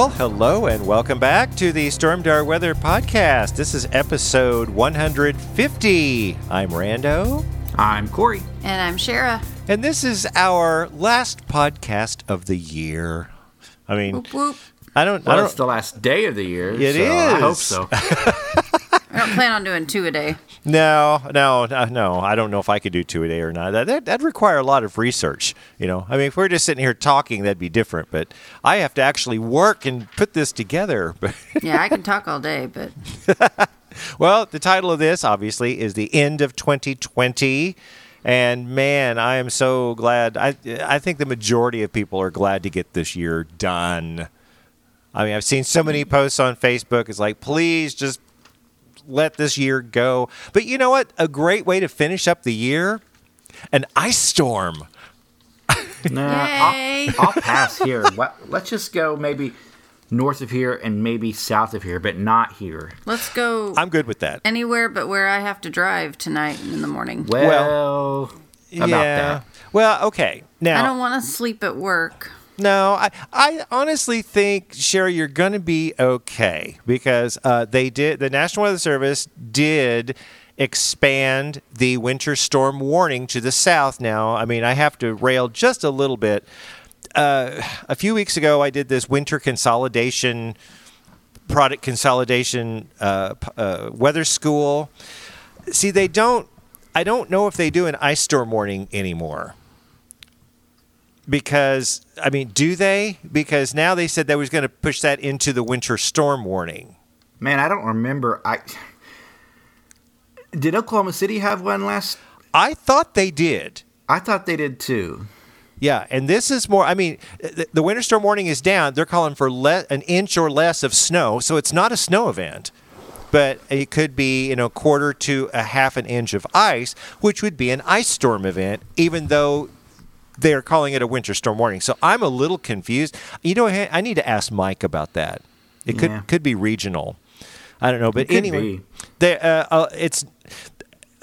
Well, hello and welcome back to the Stormdar Weather Podcast. This is episode 150. I'm Rando, I'm Corey. And I'm Shara. and this is our last podcast of the year. I mean, Whoop whoop. I don't, I Well, don't, it's the last day of the year. It so I hope so. I don't plan on doing two a day. no, no, no, no. I don't know if I could do two a day or not. That, that that'd require a lot of research. You know, I mean, if we're just sitting here talking, that'd be different. But I have to actually work and put this together. Yeah, I can talk all day, but Well, the title of this obviously is the end of 2020. And man, I am so glad. I I think the majority of people are glad to get this year done. I mean, I've seen so many posts on Facebook. It's like, please just let this year go. But you know what? A great way to finish up the year an ice storm. Nah, Yay. I'll, I'll pass here. What- Let's just go maybe north of here and maybe south of here, but not here. let's go I'm good with that. anywhere but where I have to drive tonight in the morning. Well, about that. Well, okay. Now, I don't want to sleep at work. No, I, I honestly think Sherry, you're going to be okay because uh, they did. The National Weather Service did expand the winter storm warning to the south. Now, I mean, I have to rail just a little bit. Uh, a few weeks ago, I did this winter consolidation, product consolidation uh, uh, weather school. See, they don't. I don't know if they do an ice storm warning anymore because I mean, do they? Because now they said they was going to push that into the winter storm warning. Man, I don't remember. I did Oklahoma City have one last? I thought they did. I thought they did too. Yeah, and this is more. I mean, the, the winter storm warning is down. They're calling for le- an inch or less of snow, so it's not a snow event, but it could be you know quarter to a half an inch of ice, which would be an ice storm event, even though they're calling it a winter storm warning. So I'm a little confused. You know, I I need to ask Mike about that. It could Yeah. could be regional. I don't know, but anyway, they, uh, uh, it's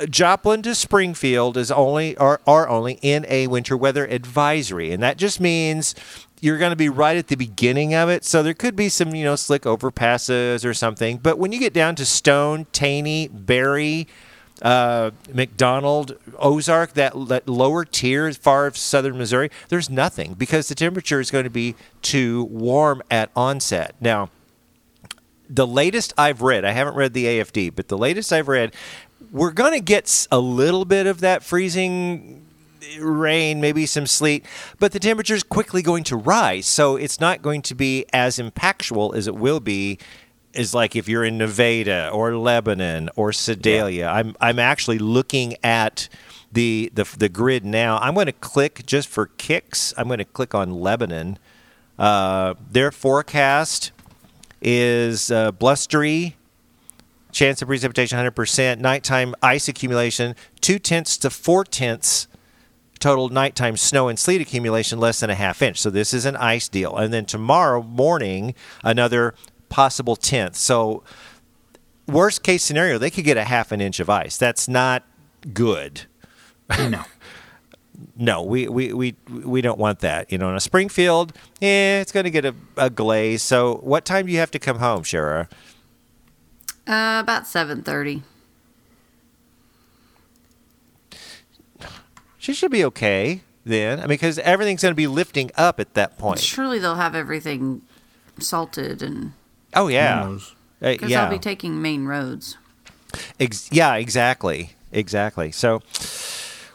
Joplin to Springfield is only are, are only in a winter weather advisory, and that just means you're going to be right at the beginning of it. So there could be some you know slick overpasses or something. But when you get down to Stone, Taney, Barry, uh, McDonald, Ozark, that, that lower tier far as southern Missouri, there's nothing because the temperature is going to be too warm at onset. Now, the latest I've read, I haven't read the AFD, but the latest I've read, we're going to get a little bit of that freezing rain, maybe some sleet, but the temperature is quickly going to rise. So it's not going to be as impactful as it will be. Is like if you're in Nevada or Lebanon or Sedalia. I'm I'm actually looking at the the the grid now. I'm going to click just for kicks. I'm going to click on Lebanon. Uh, their forecast is uh, blustery, chance of precipitation 100%, nighttime ice accumulation, two tenths to four tenths total nighttime snow and sleet accumulation less than a half inch. So this is an ice deal. And then tomorrow morning, another possible tenth. So worst case scenario, they could get a half an inch of ice. That's not good. No. No, we, we, we, we don't want that. You know, in a Springfield, eh, it's going to get a, a glaze. So what time do you have to come home, Shara? Uh, about 7.30. She should be okay then. I mean, because everything's going to be lifting up at that point. Surely they'll have everything salted and... Oh yeah, Who knows? Uh, Because yeah, I'll be taking main roads. Ex- yeah, exactly, exactly. So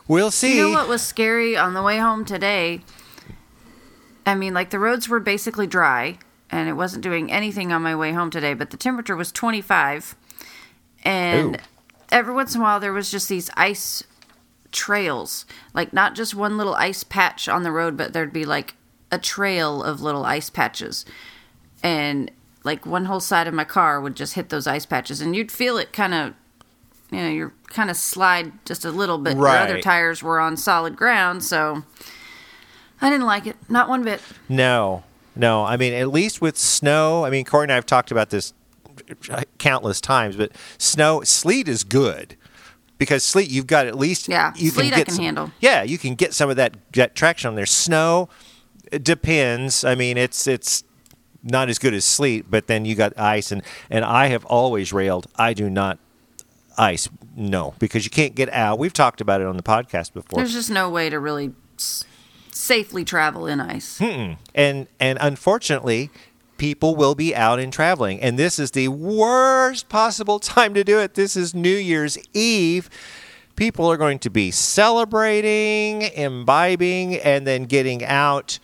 we'll see. You know what was scary on the way home today? I mean, like the roads were basically dry and it wasn't doing anything on my way home today, but the temperature was 25. And Ooh. every once in a while, there was just these ice trails. Like, not just one little ice patch on the road, but there'd be like a trail of little ice patches. And like one whole side of my car would just hit those ice patches. And you'd feel it kind of, you know, you're kind of slide just a little bit. Your other tires were on solid ground. So I didn't like it. Not one bit. No, no. I mean, at least with snow. I mean, Corey and I have talked about this uh, countless times, but snow, sleet is good because sleet you've got at least Yeah, you sleet I get can some- handle. Yeah, you can get some of that, that traction on there. Snow it depends. I mean, it's it's not as good as sleet, but then you got ice and and I have always railed. I do not ice, no, because you can't get out. We've talked about it on the podcast before. There's just no way to really s- safely travel in ice. and and unfortunately people will be out and traveling and this is the worst possible time to do it this is new year's eve people are going to be celebrating imbibing and then getting out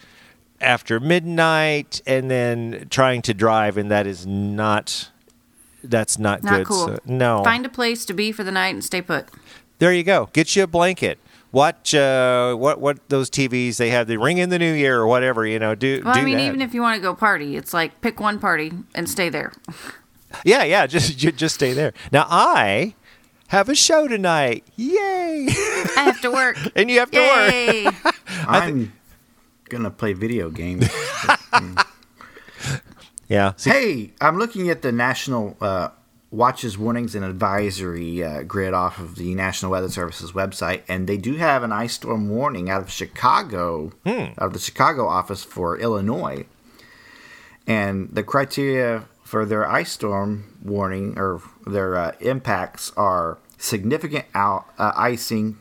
after midnight and then trying to drive and that is not that's not, Not good cool. So- no Find a place to be for the night and stay put. there you go. Get you a blanket. Watch uh, what what those TVs they have. They ring in the new year or whatever. You know, do Well, do I mean, that. even if you want to go party, it's like pick one party and stay there. yeah, yeah, just just stay there. Now I have a show tonight. Yay! I have to work. and you have to work. Yay! I'm gonna play video games. Yeah. See, hey, I'm looking at the national uh, watches, warnings, and advisory uh, grid off of the National Weather Service's website, and they do have an ice storm warning out of Chicago, out of the Chicago office for Illinois. And the criteria for their ice storm warning or their uh, impacts are significant out, uh, icing,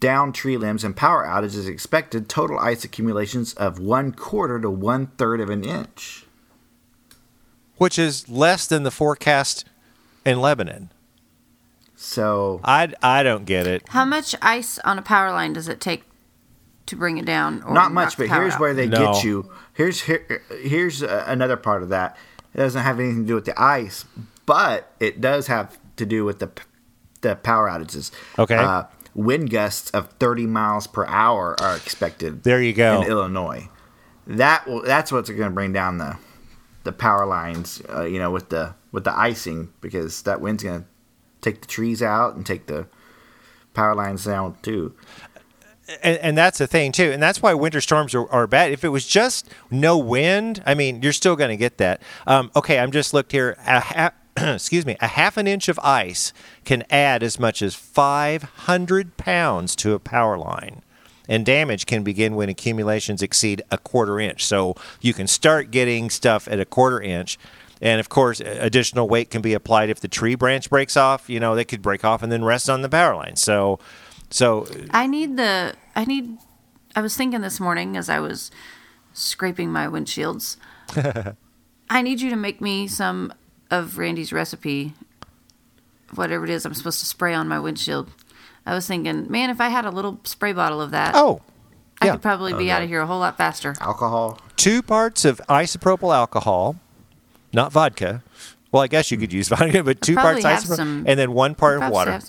down tree limbs, and power outages expected. Total ice accumulations of one quarter to one third of an inch. which is less than the forecast in Lebanon. So I I don't get it. How much ice on a power line does it take to bring it down? Or not much, but here's out? where they No. get you. Here's here, here's uh, another part of that. It doesn't have anything to do with the ice, but it does have to do with the the power outages. Okay. Uh, wind gusts of 30 miles per hour are expected. There you go. In Illinois, that will that's what's going to bring down the the power lines. Uh, you know, with the with the icing because that wind's going to take the trees out and take the power lines down too. and, and that's the thing too, and that's why winter storms are, are bad. If it was just no wind, I mean, you're still going to get that. Um, okay, I'm just looked here. A ha- excuse me, a half an inch of ice can add as much as 500 pounds to a power line. And damage can begin when accumulations exceed a quarter inch. So you can start getting stuff at a quarter inch. And of course, additional weight can be applied if the tree branch breaks off. You know, they could break off and then rest on the power line. So, so I need the. I need. I was thinking this morning as I was scraping my windshields. I need you to make me some of Randy's recipe, whatever it is I'm supposed to spray on my windshield. I was thinking, man, if I had a little spray bottle of that, oh, I yeah. could probably be out of here a whole lot faster. Alcohol. two parts of isopropyl alcohol, not vodka. Well, I guess you could use vodka, but two parts isopropyl, some- and then one part of water.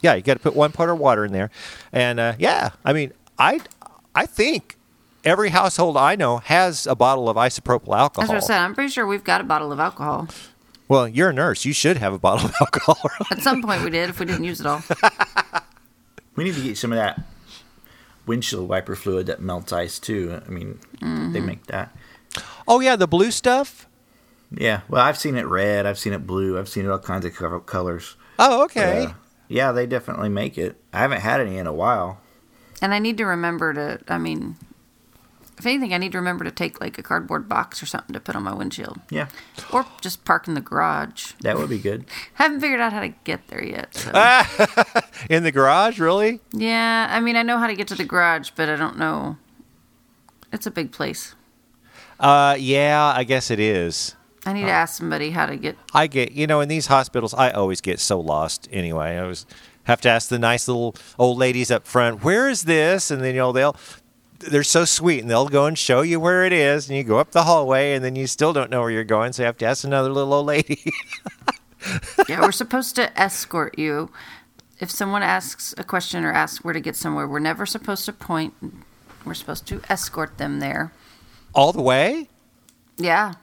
Yeah, you got to put one part of water in there, and uh, yeah, I mean, I, I think every household I know has a bottle of isopropyl alcohol. As I said. I'm pretty sure we've got a bottle of alcohol. Well, you're a nurse; you should have a bottle of alcohol. At some point we did if we didn't use it all. We need to get some of that windshield wiper fluid that melts ice too. I mean, they Mm-hmm. make that. oh yeah, the blue stuff. Yeah. Well, I've seen it red. I've seen it blue. I've seen it all kinds of colors. Oh, okay. Uh, yeah, they definitely make it. I haven't had any in a while. And I need to remember to, I mean, if anything, I need to remember to take like a cardboard box or something to put on my windshield. Yeah, Or just park in the garage. that would be good. Haven't figured out how to get there yet. So. In the garage, really? yeah, I mean, I know how to get to the garage, but I don't know. It's a big place. Uh, yeah, I guess it is. I need to ask somebody how to get. I get, you know, in these hospitals, I always get so lost anyway. I always have to ask the nice little old ladies up front, where is this? And then, you know, they'll, they're so sweet, and they'll go and show you where it is, and you go up the hallway, and then you still don't know where you're going, so you have to ask another little old lady. yeah, we're supposed to escort you. If someone asks a question or asks where to get somewhere, we're never supposed to point. We're supposed to escort them there. All the way? Yeah.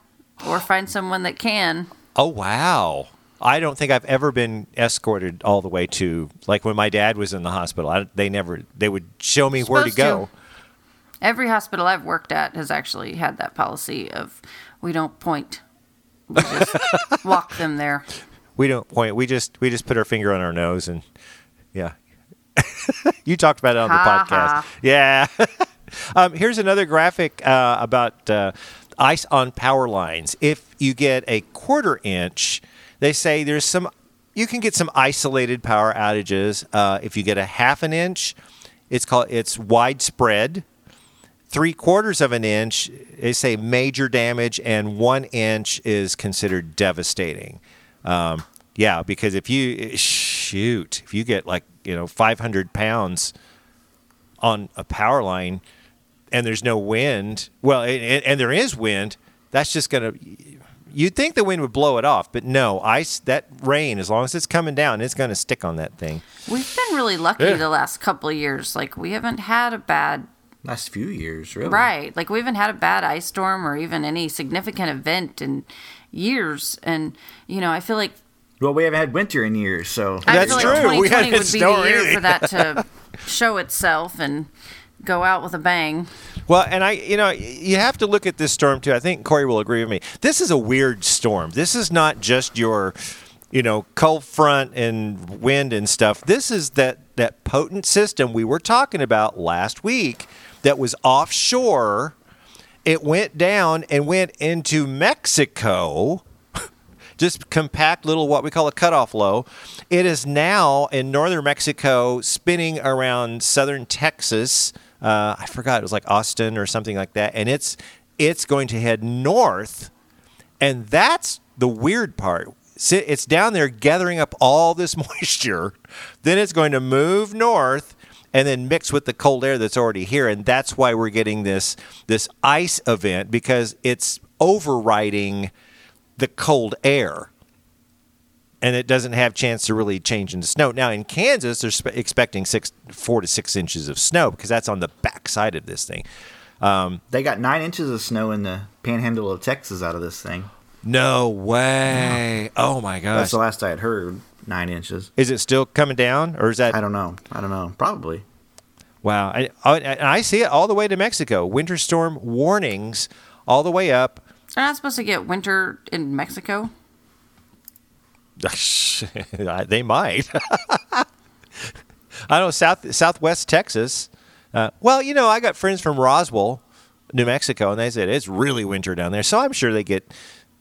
Or find someone that can. Oh, wow. I don't think I've ever been escorted all the way to like when my dad was in the hospital. I, they never they would show me where to go. to. Every hospital I've worked at has actually had that policy of we don't point. We just walk them there. We don't point. We just we just put our finger on our nose and yeah. you talked about it on the Ha, podcast. ha. Yeah. um, here's another graphic uh, about uh, ice on power lines. If you get a quarter inch, they say there's some. You can get some isolated power outages. Uh, if you get a half an inch, it's called it's widespread. Three quarters of an inch, they say major damage, and one inch is considered devastating. Um, yeah, because if you shoot, if you get like you know 500 pounds on a power line, and there's no wind, well, and, and there is wind, that's just gonna. You'd think the wind would blow it off, but no, ice. That rain, as long as it's coming down, it's gonna stick on that thing. We've been really lucky Yeah. the last couple of years. Like we haven't had a bad Last few years, really. right. Like we haven't had a bad ice storm or even any significant event in years. And you know, I feel like Well, we haven't had winter in years, so I That's feel true. like We 2020 had would be snow or the year anything. for that to show itself and go out with a bang. Well, and I, you know, you have to look at this storm too. I think Corey will agree with me. This is a weird storm. This is not just your, you know, cold front and wind and stuff. This is that that potent system we were talking about last week that was offshore. It went down and went into Mexico. Just compact little what we call a cutoff low. It is now in northern Mexico, spinning around southern Texas. Uh, I forgot it was like Austin or something like that, and it's it's going to head north, and that's the weird part. It's down there gathering up all this moisture, then it's going to move north and then mix with the cold air that's already here, and that's why we're getting this this ice event because it's overriding the cold air and it doesn't have chance to really change into snow. Now in Kansas, they're expecting six, four to six inches of snow because that's on the backside of this thing. Um, they got nine inches of snow in the panhandle of Texas out of this thing. No way! Oh my gosh! That's the last I had heard. Nine inches. Is it still coming down, or is that? I don't know. I don't know. Probably. Wow! I, I, I see it all the way to Mexico. Winter storm warnings all the way up. They're not supposed to get winter in Mexico. they might. I don't know South Southwest Texas. Uh, well, you know, I got friends from Roswell, New Mexico, and they said it's really winter down there. So I'm sure they get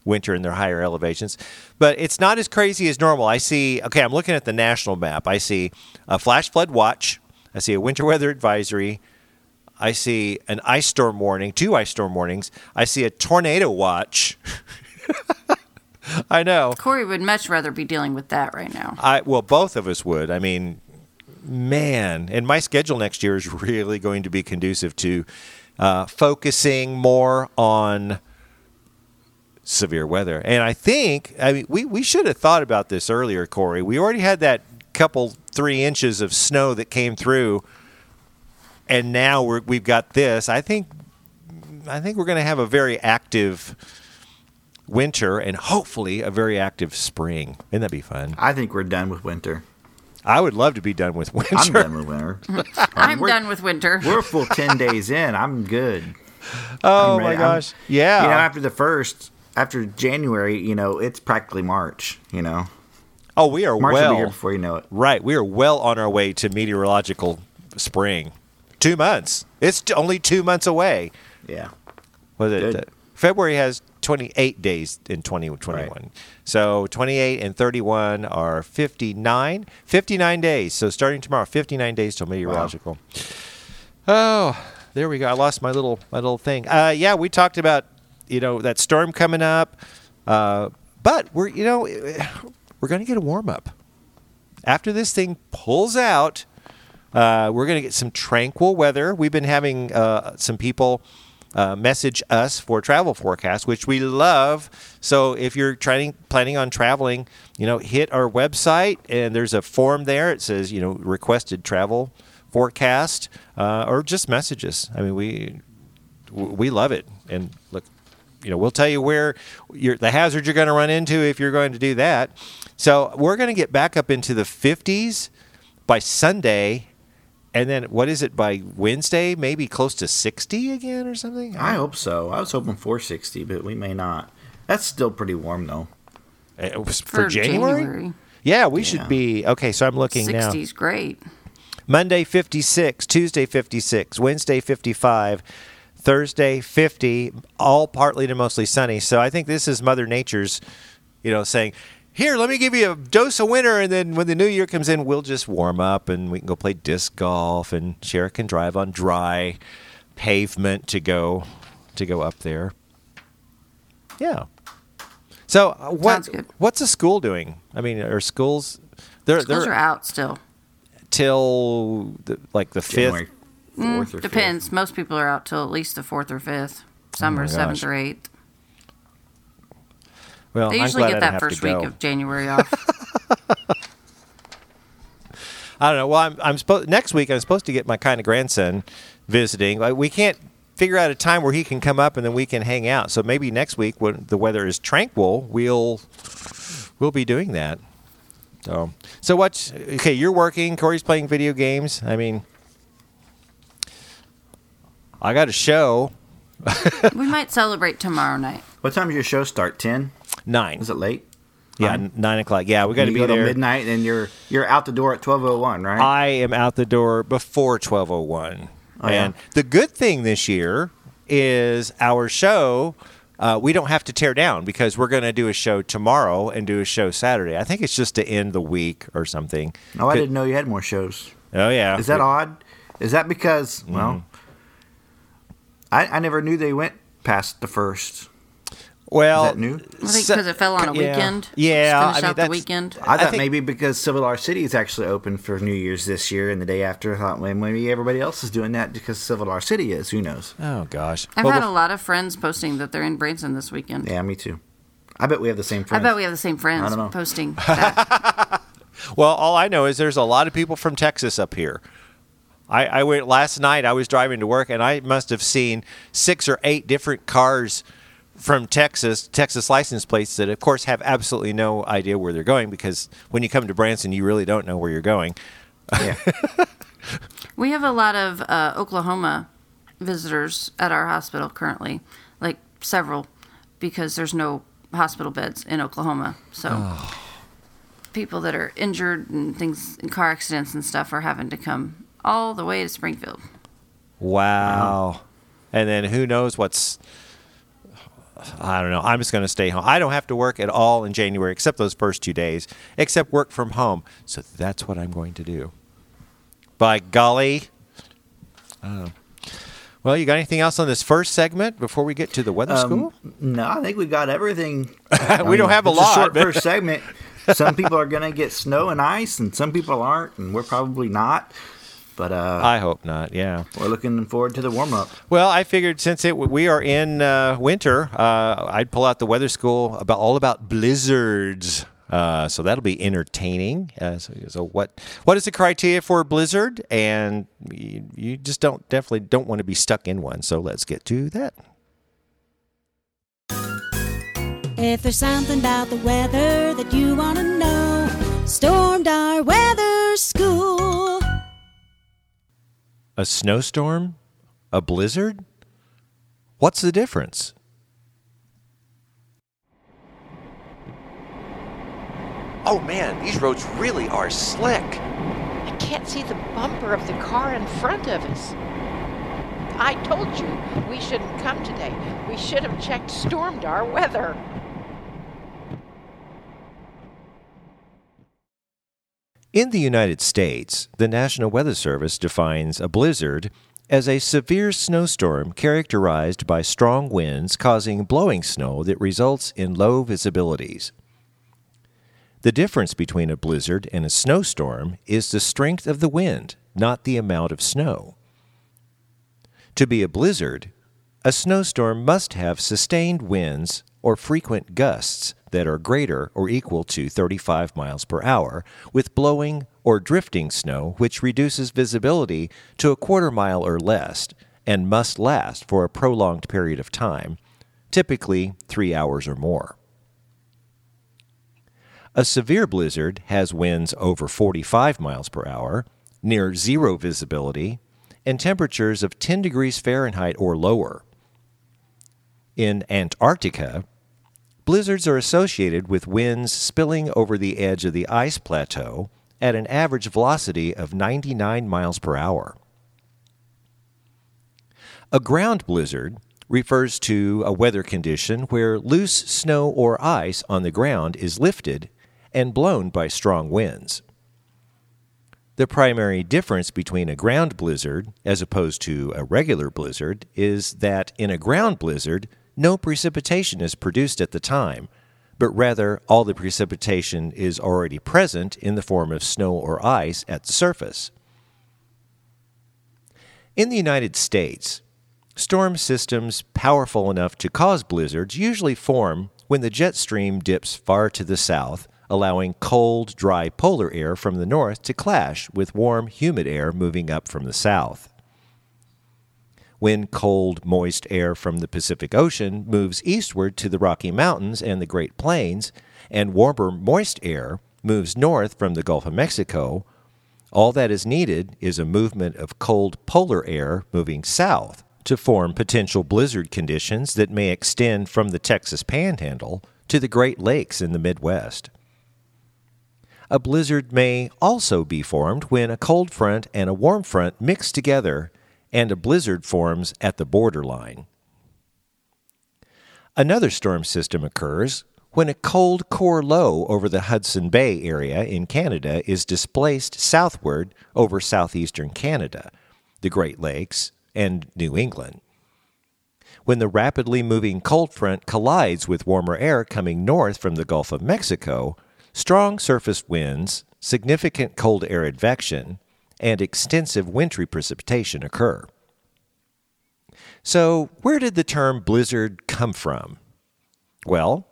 winter in their higher elevations, but it's not as crazy as normal. I see. Okay, I'm looking at the national map. I see a flash flood watch. I see a winter weather advisory. I see an ice storm warning, two ice storm warnings. I see a tornado watch. I know. Corey would much rather be dealing with that right now. I well, both of us would. I mean, man, and my schedule next year is really going to be conducive to uh, focusing more on severe weather. And I think, I mean, we we should have thought about this earlier, Corey. We already had that couple three inches of snow that came through, and now we're, we've got this. I think, I think we're going to have a very active winter and hopefully a very active spring. Wouldn't that be fun? I think we're done with winter. I would love to be done with winter. I'm done with winter. I'm we're- done with winter. We're full ten days in. I'm good. Oh I'm my gosh! I'm- yeah. You know, after the first, after January, you know, it's practically March. You know, oh, we are March will be here well. before you know it. Right, we are well on our way to meteorological spring. Two months. It's only two months away. Yeah. Was it? Uh, February has 28 days in 2021. Right. So 28 and 31 are 59. 59 days. So starting tomorrow, 59 days till meteorological. Oh, there we go. I lost my little my little thing. Uh, yeah, we talked about you know that storm coming up, uh, but we're you know we're going to get a warm up after this thing pulls out. Uh, we're going to get some tranquil weather. We've been having uh, some people uh, message us for travel forecasts, which we love. So if you're trying planning on traveling, you know, hit our website and there's a form there. It says you know requested travel forecast uh, or just messages. I mean we we love it and look you know we'll tell you where you're, the hazards you're going to run into if you're going to do that so we're going to get back up into the 50s by sunday and then what is it by wednesday maybe close to 60 again or something I hope so. I was hoping 460, but we may not. That's still pretty warm though. Eh, it was for, For january? January. yeah we Yeah. should be okay so i'm looking now 60's great. Monday 56, Tuesday 56, Wednesday 55, Thursday 50, all partly to mostly sunny. So I think this is Mother Nature's, you know, saying, "Here, let me give you a dose of winter and then when the new year comes in, we'll just warm up and we can go play disc golf and Shara can drive on dry pavement to go to go up there." Yeah. So, uh, what what's the school doing? I mean, are schools they're Schools they're are out still. till the, like the fifth. January 4th or 5th. Mm, Depends. Most people are out till at least the fourth or fifth. Some Oh are seventh or eighth. Well, They I'm usually glad I get that first week of January off. I don't know. Well, I'm, I'm supposed next week. I'm supposed to get my kind of grandson visiting. Like, we can't figure out a time where he can come up and then we can hang out. So maybe next week, when the weather is tranquil, we'll we'll be doing that. So, so what's okay? You're working. Corey's playing video games. I mean, I got a show we might celebrate tomorrow night. What time does your show start? 10? nine. Is it late? Yeah, Nine? nine o'clock. Yeah, we got to be go till there. midnight and you're you're out the door at 12:01, right? I am out the door before 1201. Oh, yeah? and the good thing this year is our show uh, we don't have to tear down because we're going to do a show tomorrow and do a show Saturday. I think it's just to end the week or something. oh, I didn't know you had more shows. Oh yeah. Is that We- odd? Is that because Mm-hmm. well, I I never knew they went past the first. Well, Is that new? I think because it fell on a yeah. weekend. Yeah, Just I finish mean, out the weekend. I I thought think- maybe because Silver Dollar City is actually open for New Year's this year and the day after. I thought maybe everybody else is doing that because Silver Dollar City is. Who knows? Oh gosh. I've Well, had bef- a lot of friends posting that they're in Branson this weekend. Yeah, me too. I bet we have the same I bet we have the same friends I don't know. posting that. Well, all I know is there's a lot of people from Texas up here. I, I went last night. I was driving to work, and I must have seen six or eight different cars from Texas, Texas license plates that, of course, have absolutely no idea where they're going because when you come to Branson, you really don't know where you're going. yeah. we have a lot of uh, Oklahoma visitors at our hospital currently, like several, because there's no hospital beds in Oklahoma. So Oh. people that are injured and things in car accidents and stuff are having to come all the way to Springfield. Wow. And then who knows what's. I don't know. I'm just going to stay home. I don't have to work at all in January except those first two days, except work from home. So that's what I'm going to do. By golly. Well, you got anything else on this first segment before we get to the weather um, school? No, I think we've got everything. We don't have a it's lot, short but- first segment. Some people are going to get snow and ice, and some people aren't, and we're probably not. But uh, I hope not. Yeah. we're looking forward to the warm up. Well, I figured since it we are in uh, winter, uh, I'd pull out the weather school about all about blizzards. Uh, so that'll be entertaining. Uh, so, so what what is the criteria for a blizzard? And you, you just don't definitely don't want to be stuck in one. So let's get to that. If there's something about the weather that you want to know, Stormdar weather school. A snowstorm, a blizzard. What's the difference? Oh man, these roads really are slick. I can't see the bumper of the car in front of us. I told you we shouldn't come today. We should have checked Stormdar weather. In the United States, the National Weather Service defines a blizzard as a severe snowstorm characterized by strong winds causing blowing snow that results in low visibilities. The difference between a blizzard and a snowstorm is the strength of the wind, not the amount of snow. To be a blizzard, a snowstorm must have sustained winds or frequent gusts that are greater or equal to 35 miles per hour, with blowing or drifting snow which reduces visibility to a quarter mile or less and must last for a prolonged period of time, typically three hours or more. A severe blizzard has winds over 45 miles per hour, near zero visibility, and temperatures of 10 degrees Fahrenheit or lower. In Antarctica, blizzards are associated with winds spilling over the edge of the ice plateau at an average velocity of 99 miles per hour. A ground blizzard refers to a weather condition where loose snow or ice on the ground is lifted and blown by strong winds. The primary difference between a ground blizzard as opposed to a regular blizzard is that in a ground blizzard, no precipitation is produced at the time, but rather all the precipitation is already present in the form of snow or ice at the surface. In the United States, storm systems powerful enough to cause blizzards usually form when the jet stream dips far to the south allowing cold, dry polar air from the north to clash with warm, humid air moving up from the south. When cold, moist air from the Pacific Ocean moves eastward to the Rocky Mountains and the Great Plains, and warmer, moist air moves north from the Gulf of Mexico, all that is needed is a movement of cold polar air moving south to form potential blizzard conditions that may extend from the Texas Panhandle to the Great Lakes in the Midwest. A blizzard may also be formed when a cold front and a warm front mix together and a blizzard forms at the borderline. Another storm system occurs when a cold core low over the Hudson Bay area in Canada is displaced southward over southeastern Canada, the Great Lakes, and New England. When the rapidly moving cold front collides with warmer air coming north from the Gulf of Mexico, Strong surface winds, significant cold air advection, and extensive wintry precipitation occur. So, where did the term blizzard come from? Well,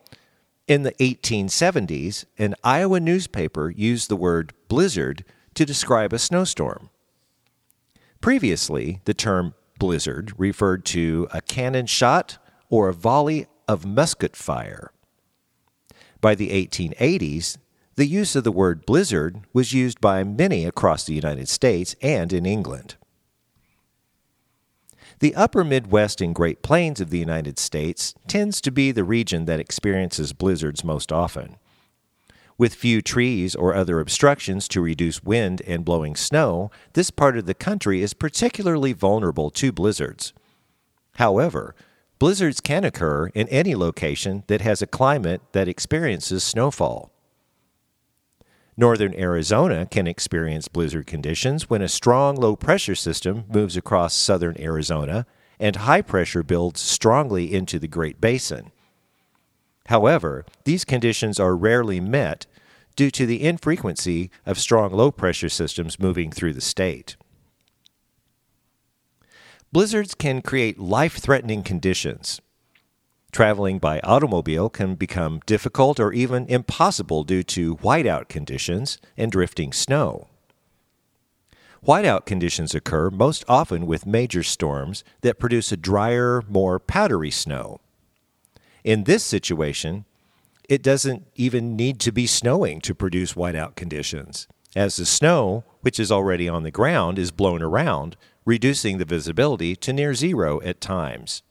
in the 1870s, an Iowa newspaper used the word blizzard to describe a snowstorm. Previously, the term blizzard referred to a cannon shot or a volley of musket fire. By the 1880s, the use of the word blizzard was used by many across the United States and in England. The upper Midwest and Great Plains of the United States tends to be the region that experiences blizzards most often. With few trees or other obstructions to reduce wind and blowing snow, this part of the country is particularly vulnerable to blizzards. However, Blizzards can occur in any location that has a climate that experiences snowfall. Northern Arizona can experience blizzard conditions when a strong low pressure system moves across southern Arizona and high pressure builds strongly into the Great Basin. However, these conditions are rarely met due to the infrequency of strong low pressure systems moving through the state. Blizzards can create life threatening conditions. Traveling by automobile can become difficult or even impossible due to whiteout conditions and drifting snow. Whiteout conditions occur most often with major storms that produce a drier, more powdery snow. In this situation, it doesn't even need to be snowing to produce whiteout conditions, as the snow, which is already on the ground, is blown around, reducing the visibility to near zero at times.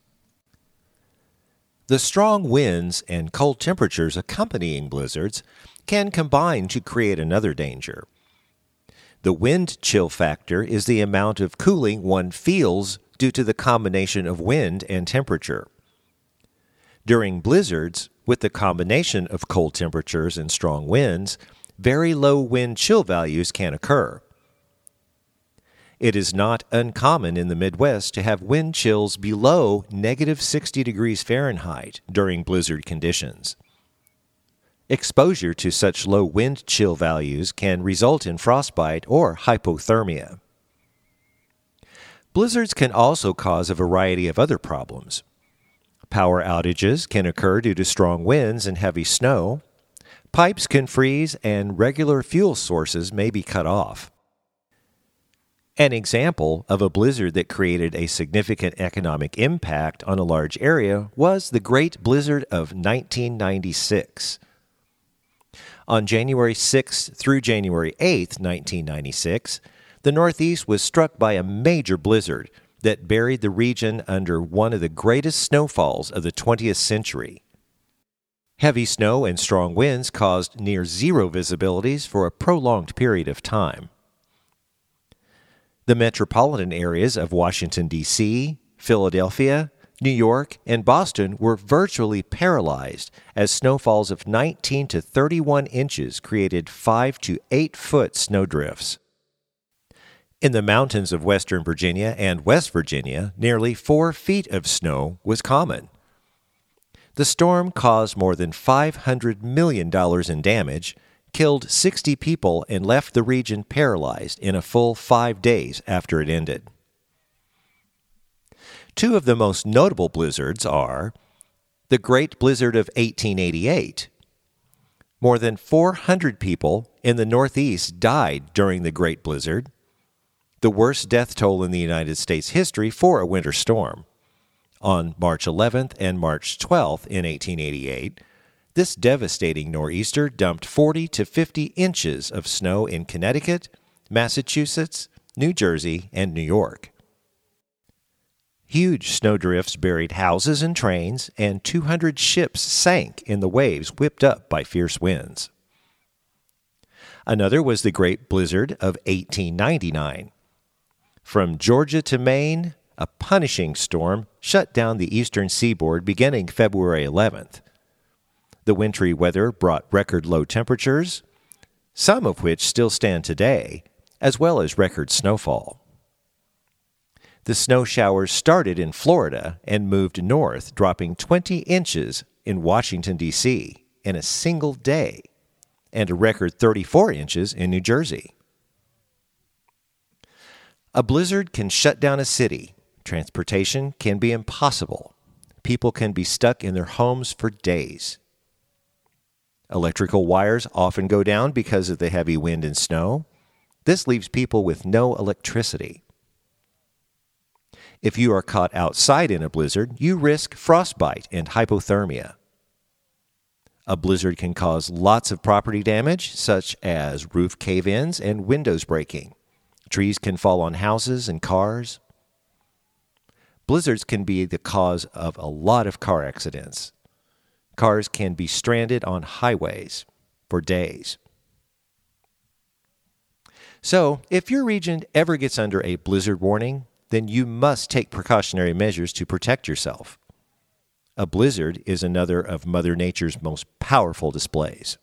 The strong winds and cold temperatures accompanying blizzards can combine to create another danger. The wind chill factor is the amount of cooling one feels due to the combination of wind and temperature. During blizzards, with the combination of cold temperatures and strong winds, very low wind chill values can occur. It is not uncommon in the Midwest to have wind chills below negative 60 degrees Fahrenheit during blizzard conditions. Exposure to such low wind chill values can result in frostbite or hypothermia. Blizzards can also cause a variety of other problems. Power outages can occur due to strong winds and heavy snow. Pipes can freeze, and regular fuel sources may be cut off. An example of a blizzard that created a significant economic impact on a large area was the Great Blizzard of 1996. On January 6th through January 8th, 1996, the Northeast was struck by a major blizzard that buried the region under one of the greatest snowfalls of the 20th century. Heavy snow and strong winds caused near zero visibilities for a prolonged period of time. The metropolitan areas of Washington, D.C., Philadelphia, New York, and Boston were virtually paralyzed as snowfalls of 19 to 31 inches created 5 to 8 foot snowdrifts. In the mountains of western Virginia and West Virginia, nearly 4 feet of snow was common. The storm caused more than $500 million in damage, killed 60 people, and left the region paralyzed in a full five days after it ended. Two of the most notable blizzards are the Great Blizzard of 1888. More than 400 people in the Northeast died during the Great Blizzard, the worst death toll in the United States history for a winter storm. On March 11th and March 12th in 1888, this devastating nor'easter dumped 40 to 50 inches of snow in Connecticut, Massachusetts, New Jersey, and New York. Huge snowdrifts buried houses and trains, and 200 ships sank in the waves whipped up by fierce winds. Another was the Great Blizzard of 1899. From Georgia to Maine, a punishing storm shut down the eastern seaboard beginning February 11th. The wintry weather brought record low temperatures, some of which still stand today, as well as record snowfall. The snow showers started in Florida and moved north, dropping 20 inches in Washington, D.C. in a single day, and a record 34 inches in New Jersey. A blizzard can shut down a city. Transportation can be impossible. People can be stuck in their homes for days. Electrical wires often go down because of the heavy wind and snow. This leaves people with no electricity. If you are caught outside in a blizzard, you risk frostbite and hypothermia. A blizzard can cause lots of property damage, such as roof cave ins and windows breaking. Trees can fall on houses and cars. Blizzards can be the cause of a lot of car accidents. Cars can be stranded on highways for days. So, if your region ever gets under a blizzard warning, then you must take precautionary measures to protect yourself. A blizzard is another of Mother Nature's most powerful displays.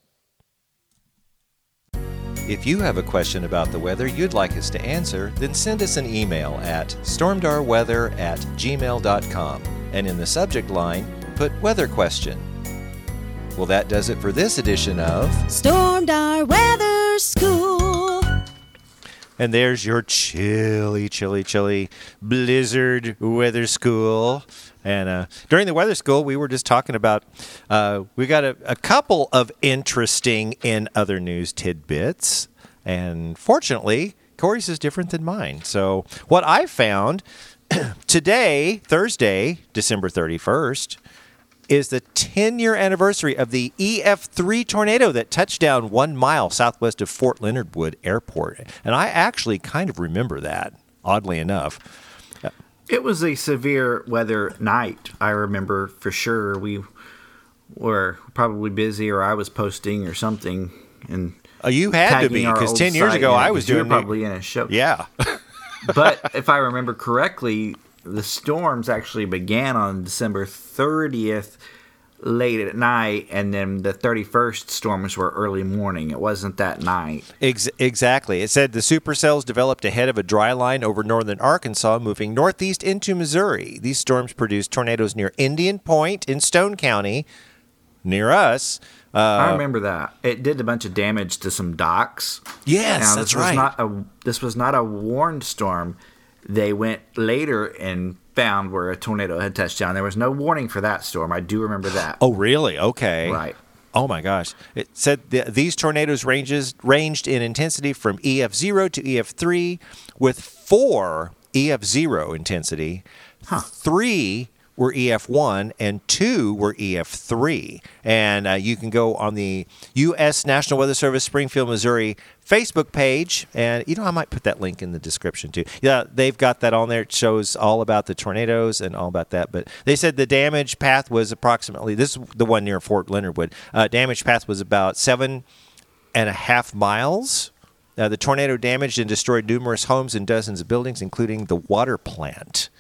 If you have a question about the weather you'd like us to answer, then send us an email at stormdarweather at gmail.com and in the subject line, put weather question. Well, that does it for this edition of Stormdar Weather School. And there's your chilly, chilly, chilly blizzard weather school. And uh, during the weather school, we were just talking about uh, we got a, a couple of interesting in other news tidbits. And fortunately, Corey's is different than mine. So, what I found today, Thursday, December 31st, is the 10 year anniversary of the EF3 tornado that touched down one mile southwest of Fort Leonard Wood Airport. And I actually kind of remember that, oddly enough. It was a severe weather night. I remember for sure. We were probably busy, or I was posting or something, and Uh, you had to be because 10 years ago I was 'cause you were doing. probably in a show. yeah. but if I remember correctly, the storms actually began on December 30th, late at night, and then the 31st storms were early morning. It wasn't that night. Ex- exactly. It said the supercells developed ahead of a dry line over northern Arkansas, moving northeast into Missouri. These storms produced tornadoes near Indian Point in Stone County, near us. Uh, I remember that. It did a bunch of damage to some docks. yes, Now, that's right. not a this was not a warned storm. They went later and found where a tornado had touched down. There was no warning for that storm. I do remember that. Oh, really? Okay. Right. Oh my gosh! It said th- these tornadoes ranges ranged in intensity from EF zero to EF three, with four EF zero intensity, three were EF1 and two were EF3. And uh, you can go on the U.S. National Weather Service Springfield, Missouri Facebook page. And, you know, I might put that link in the description too. Yeah, they've got that on there. It shows all about the tornadoes and all about that. But they said the damage path was approximately, this is the one near Fort Leonard Wood, uh, damage path was about seven and a half miles. Uh, the tornado damaged and destroyed numerous homes and dozens of buildings, including the water plant.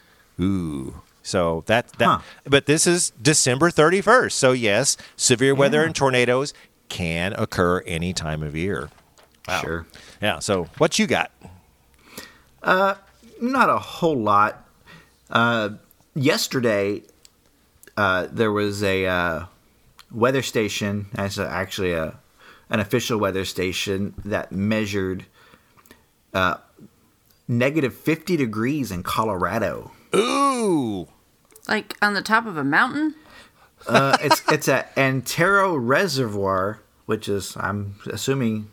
Ooh. So that that Huh. but this is December 31st. So yes, severe weather Yeah. and tornadoes can occur any time of year. Sure. Yeah, so what you got? Uh, not a whole lot. Uh, yesterday, uh, there was a uh, weather station, as a, actually a an official weather station that measured uh, negative 50 degrees in Colorado. Ooh. Like on the top of a mountain? Uh, it's it's at Antero Reservoir, which is I'm assuming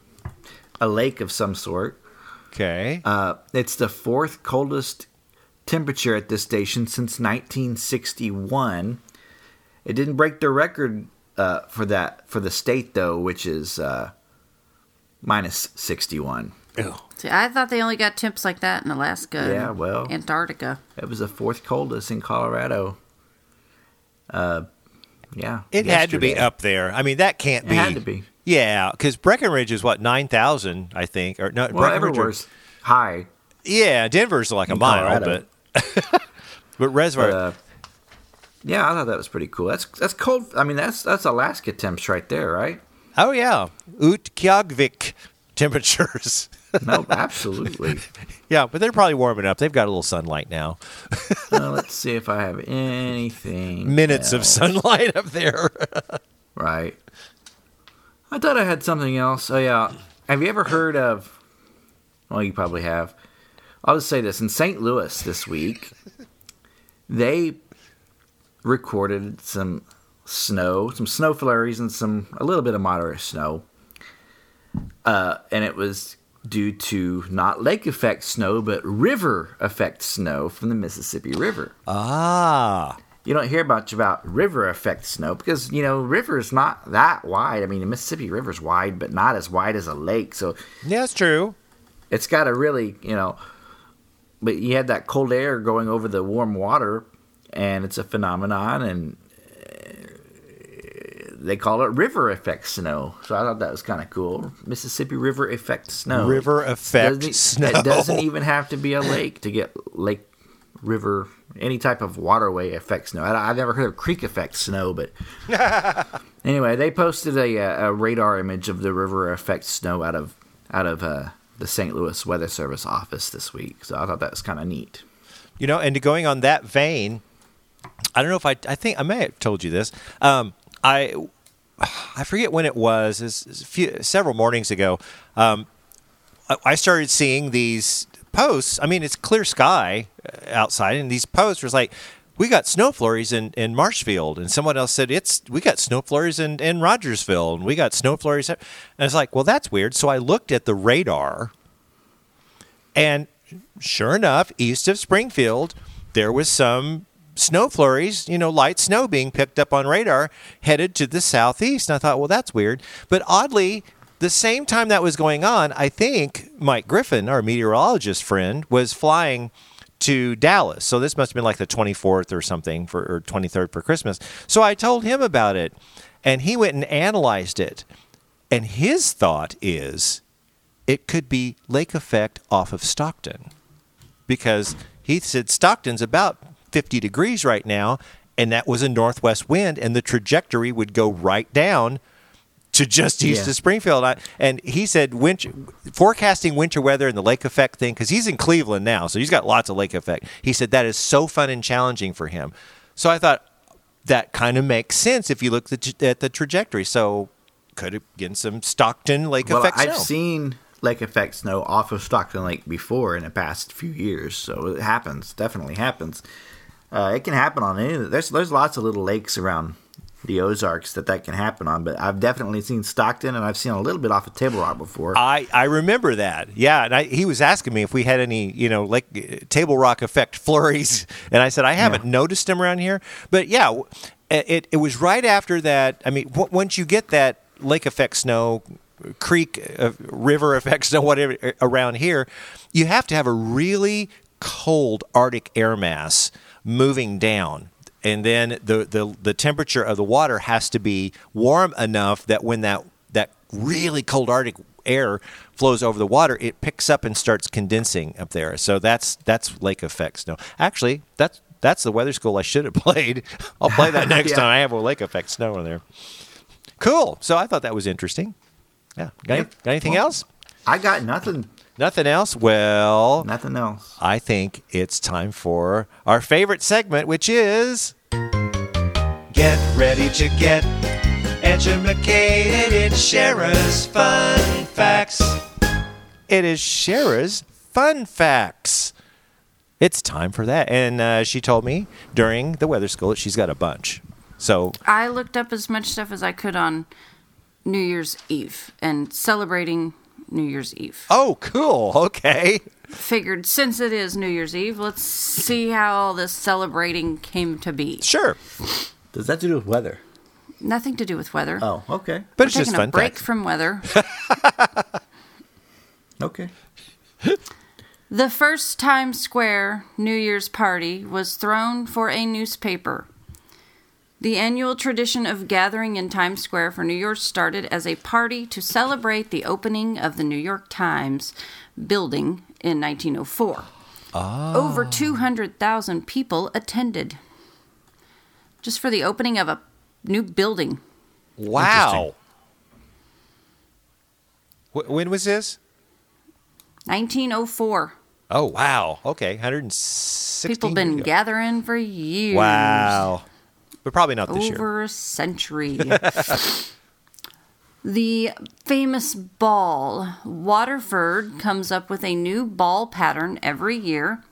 a lake of some sort. Okay. Uh, it's the fourth coldest temperature at this station since 1961. It didn't break the record uh, for that for the state though, which is uh, minus 61. Ew. See, I thought they only got temps like that in Alaska. Yeah, well. Antarctica. It was the fourth coldest in Colorado. Uh, yeah, It had to be up there. I mean, that can't It be. had to be. Yeah, because Breckenridge is what nine thousand, I think, or no? Well, Breckenridge everywhere's high. Yeah, Denver's like a In mile, Colorado. but but Reservoir. Uh, yeah, I thought that was pretty cool. That's that's cold. I mean, that's that's Alaska temps right there, right? oh yeah, Utqiagvik temperatures. No, absolutely. yeah, but they're probably warming up. They've got a little sunlight now. Uh, let's see if I have anything. Minutes of sunlight up there. Right. I thought I had something else. Oh yeah. Have you ever heard of? Well, you probably have. I'll just say this: in St. Louis this week, they recorded some snow, some snow flurries, and some a little bit of moderate snow. Uh, and it was due to not lake effect snow, but river effect snow from the Mississippi River. ah, You don't hear much about river effect snow because you know river is not that wide. I mean, the Mississippi River is wide, but not as wide as a lake. So yeah, that's true. it's got to really, you know. But you had that cold air going over the warm water, and it's a phenomenon, and uh, they call it river effect snow. So I thought that was kind of cool. Mississippi River effect snow. River effect Doesn't- snow. It doesn't even have to be a lake to get lake, river, any type of waterway effect snow. I, I've never heard of creek effect snow, but anyway, they posted a, uh, a radar image of the river effect snow out of out of uh, the St. Louis Weather Service office this week. So I thought that was kind of neat. You know, and going on that vein, I don't know if I, I think I may have told you this. Um, I, I forget when it was. It's a few, several mornings ago. Um, I, I started seeing these posts. I mean, it's clear sky uh, outside, and these posts was like, "We got snow flurries in, in Marshfield," and someone else said, "It's we got snow flurries in, in Rogersville, and we got snow flurries." And it's like, well, that's weird. So I looked at the radar, and sure enough, east of Springfield, there was some snow flurries, you know, light snow being picked up on radar headed to the southeast. And I thought, well, that's weird. But oddly, the same time that was going on, I think Mike Griffin, our meteorologist friend, was flying to Dallas. So this must have been like the 24th or something for or 23rd for Christmas. So I told him about it and he went and analyzed it. And his thought is it could be lake effect off of Stockton because he said Stockton's about 50 degrees right now, and that was a northwest wind, and the trajectory would go right down to just east Yeah. of Springfield. I, and he said winter, forecasting winter weather and the lake effect thing, because he's in Cleveland now, so he's got lots of lake effect. He said that is so fun and challenging for him. So I thought that kind of makes sense if you look at the, at the trajectory. So could have getting some Stockton lake Well, effect I've snow. seen lake effect snow off of Stockton Lake before in the past few years, so it happens. Definitely happens. Uh, it can happen on any. There's there's lots of little lakes around the Ozarks that that can happen on, but I've definitely seen Stockton and I've seen a little bit off of Table Rock before. I, I remember that. Yeah, and I, he was asking me if we had any, you know, like uh, table rock effect flurries, and I said I haven't noticed them around here. But yeah, it it was right after that. I mean, w- once you get that lake effect snow, creek, uh, river effect snow, whatever around here, you have to have a really cold Arctic air mass moving down and then the, the the temperature of the water has to be warm enough that when that that really cold Arctic air flows over the water, it picks up and starts condensing up there. So that's that's lake effect snow. Actually, that's that's the weather school I should have played. I'll play that next Yeah. time I have a lake effect snow in there. Cool. So I thought that was interesting. Yeah. Got, any- got anything Well- else? I got nothing, Nothing else? Well, nothing else. I think it's time for our favorite segment, which is Get Ready to Get Educated. It's Shara's Fun Facts. It is Shara's Fun Facts. It's time for that. And uh, she told me during the weather school that she's got a bunch. So, I looked up as much stuff as I could on New Year's Eve and celebrating New Year's Eve. oh, cool. Okay. Figured since it is New Year's Eve, let's see how all this celebrating came to be. Sure. Does that to do with weather? Nothing to do with weather. Oh, okay, But We're it's just taking fun a break facts. from weather. okay. The first Times Square New Year's party was thrown for a newspaper. The annual tradition of gathering in Times Square for New York started as a party to celebrate the opening of the New York Times building in 1904. Over ah. 200,000 people attended just for the opening of a new building. Wow. Wh- when was this? 1904. Oh wow. Okay, 116. People been years ago. gathering for years. Wow. But probably not this year. over a century. the famous ball. Waterford comes up with a new ball pattern every year.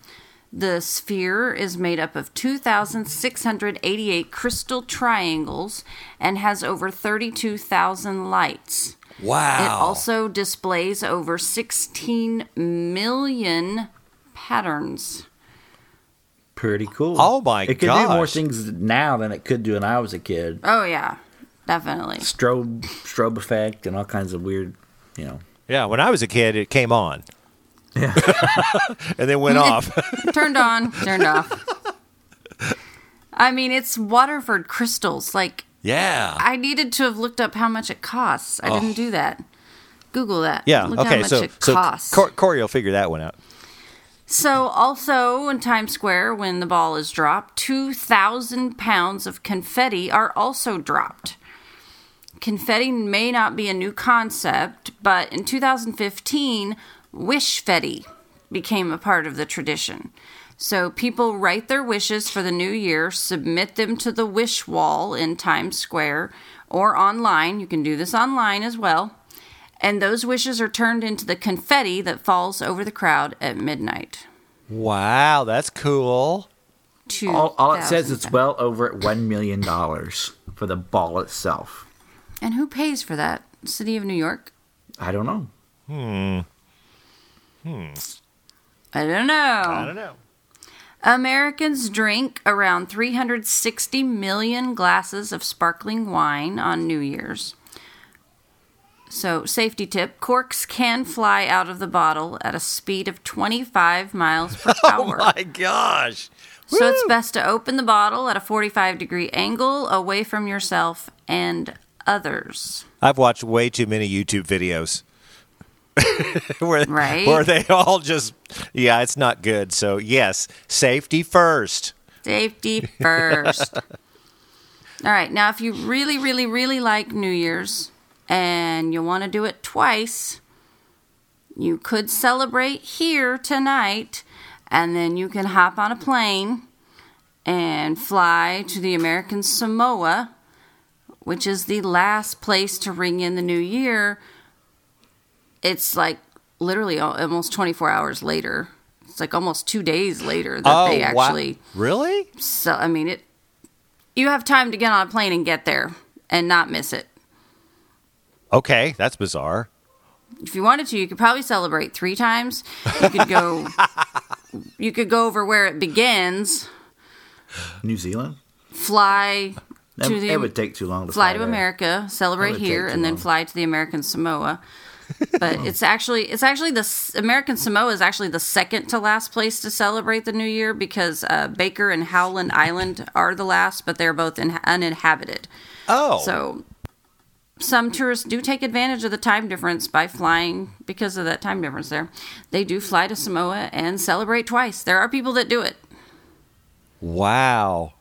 The sphere is made up of 2,688 crystal triangles and has over 32,000 lights. Wow. It also displays over 16 million patterns. Pretty cool. Oh my god. It could do more things now than it could do when I was a kid. Oh, yeah, definitely. Strobe, strobe effect, and all kinds of weird, you know. yeah, when I was a kid, it came on. Yeah. and then went off. turned on, turned off. I mean, it's Waterford crystals. Like, yeah. I needed to have looked up how much it costs. I didn't do that. Google that. yeah. Look okay. how much so it so costs. Cor- Corey will figure that one out. So, also in Times Square, when the ball is dropped, 2,000 pounds of confetti are also dropped. Confetti may not be a new concept, but in 2015, Wishfetti became a part of the tradition. So people write their wishes for the new year, submit them to the wish wall in Times Square or online. You can do this online as well. And those wishes are turned into the confetti that falls over the crowd at midnight. Wow, that's cool. All, all it says thousand it's well over $1 million for the ball itself. And who pays for that? City of New York? I don't know. Hmm. Hmm. I don't know. I don't know. Americans drink around 360 million glasses of sparkling wine on New Year's. So, safety tip corks can fly out of the bottle at a speed of 25 miles per oh hour. Oh my gosh. So, it's best to open the bottle at a 45 degree angle away from yourself and others. I've watched way too many YouTube videos. where, Right. where they all just yeah it's not good so yes safety first Safety first. All right. Now, if you really, really, really like New Year's and you want to do it twice, you could celebrate here tonight and then you can hop on a plane and fly to the American Samoa, which is the last place to ring in the new year. It's like literally almost 24 hours later. It's like almost two days later that oh, they Oh, wow. actually. Really? So I mean, it. You have time to get on a plane and get there and not miss it. Okay, that's bizarre. If you wanted to, you could probably celebrate three times. You could go. you could go over where it begins. New Zealand. Fly That, to the it would take too long to fly fly to there. America, That celebrate here, take too and then fly to the American Samoa. But it's actually it's actually the American Samoa is actually the second to last place to celebrate the New Year because uh, Baker and Howland Island are the last, but they're both in, uninhabited. Oh, So some tourists do take advantage of the time difference by flying because of that time difference there. They do fly to Samoa and celebrate twice. There are people that do it. wow.